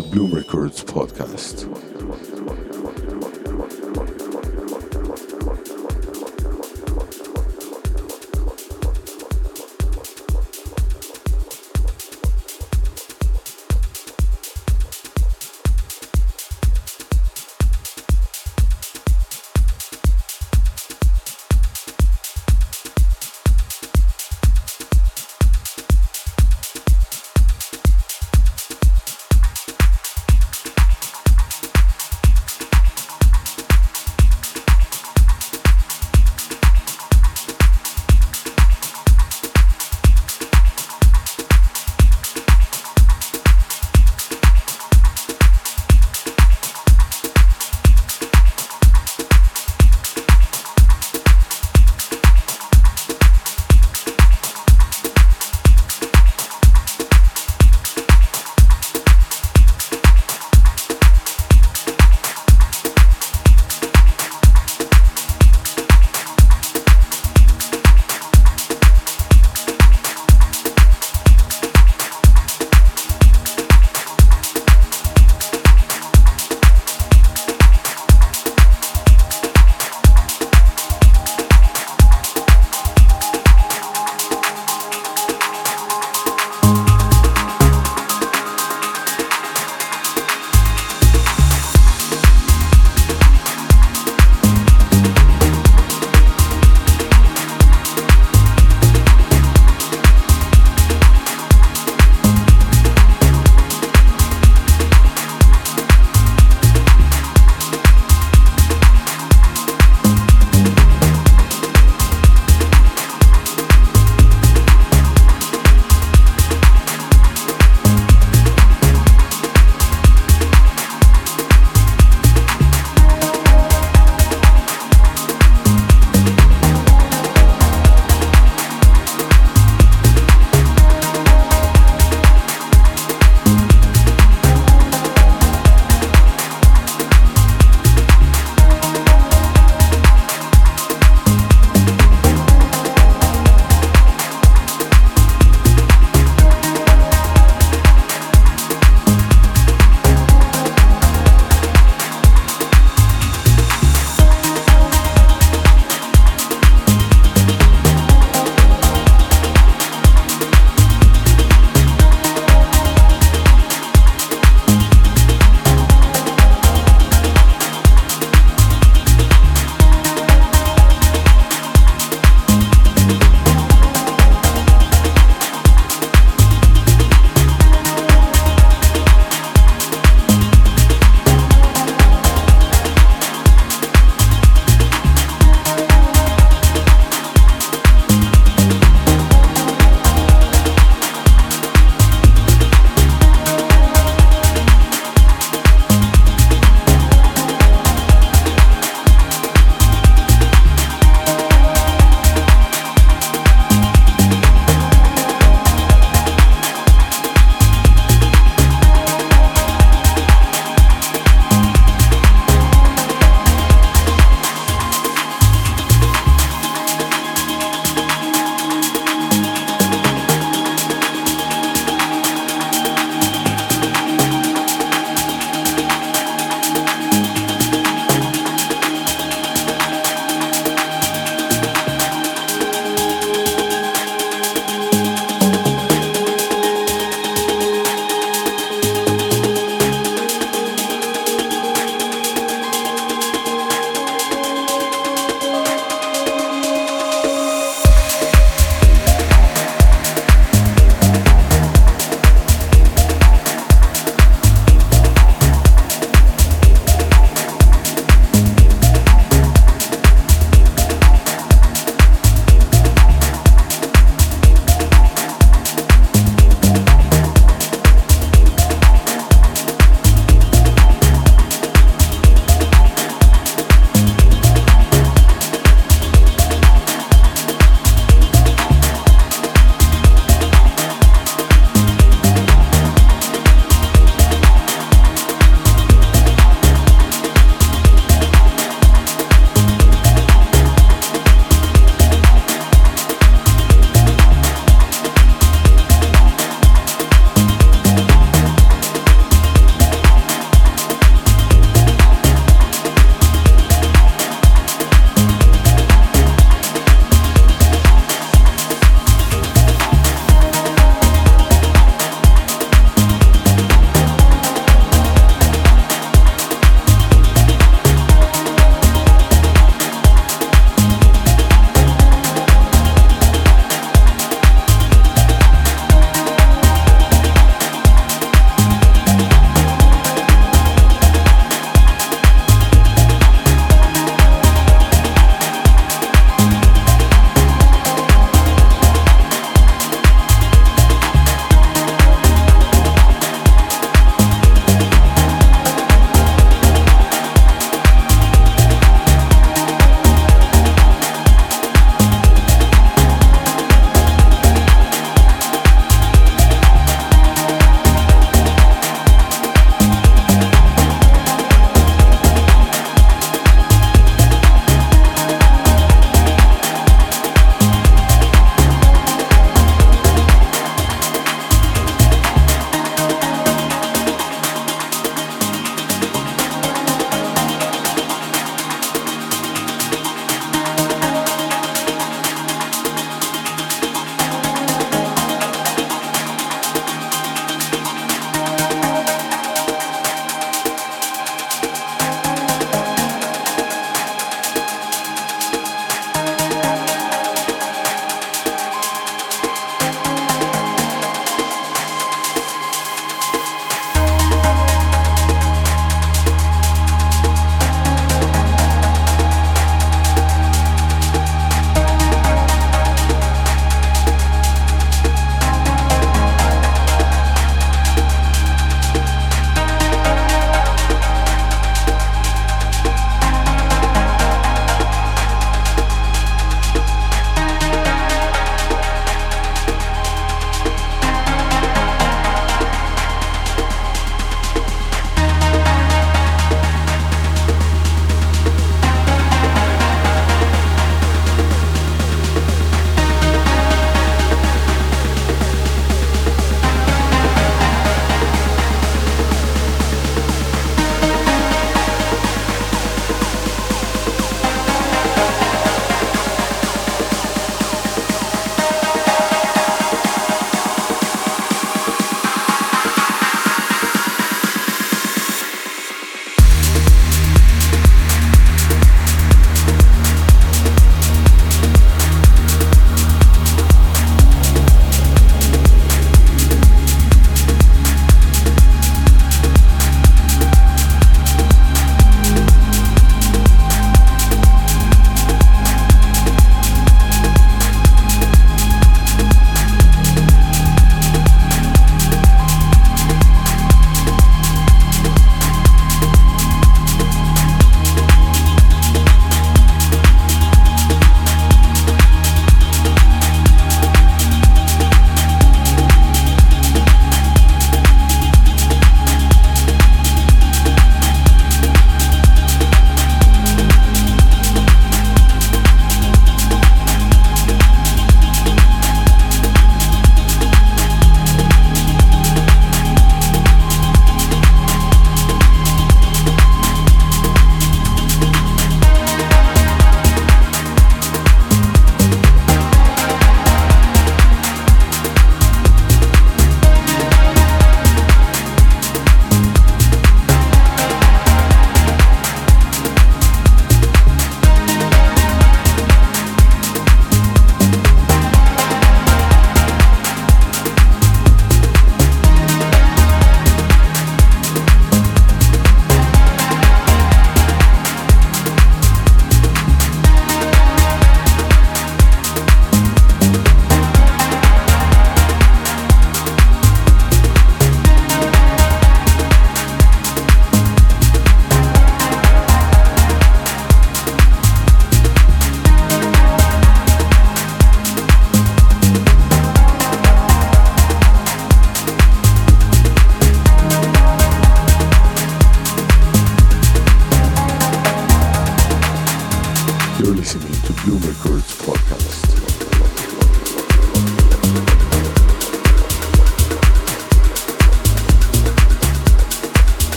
To Bloom Records podcast.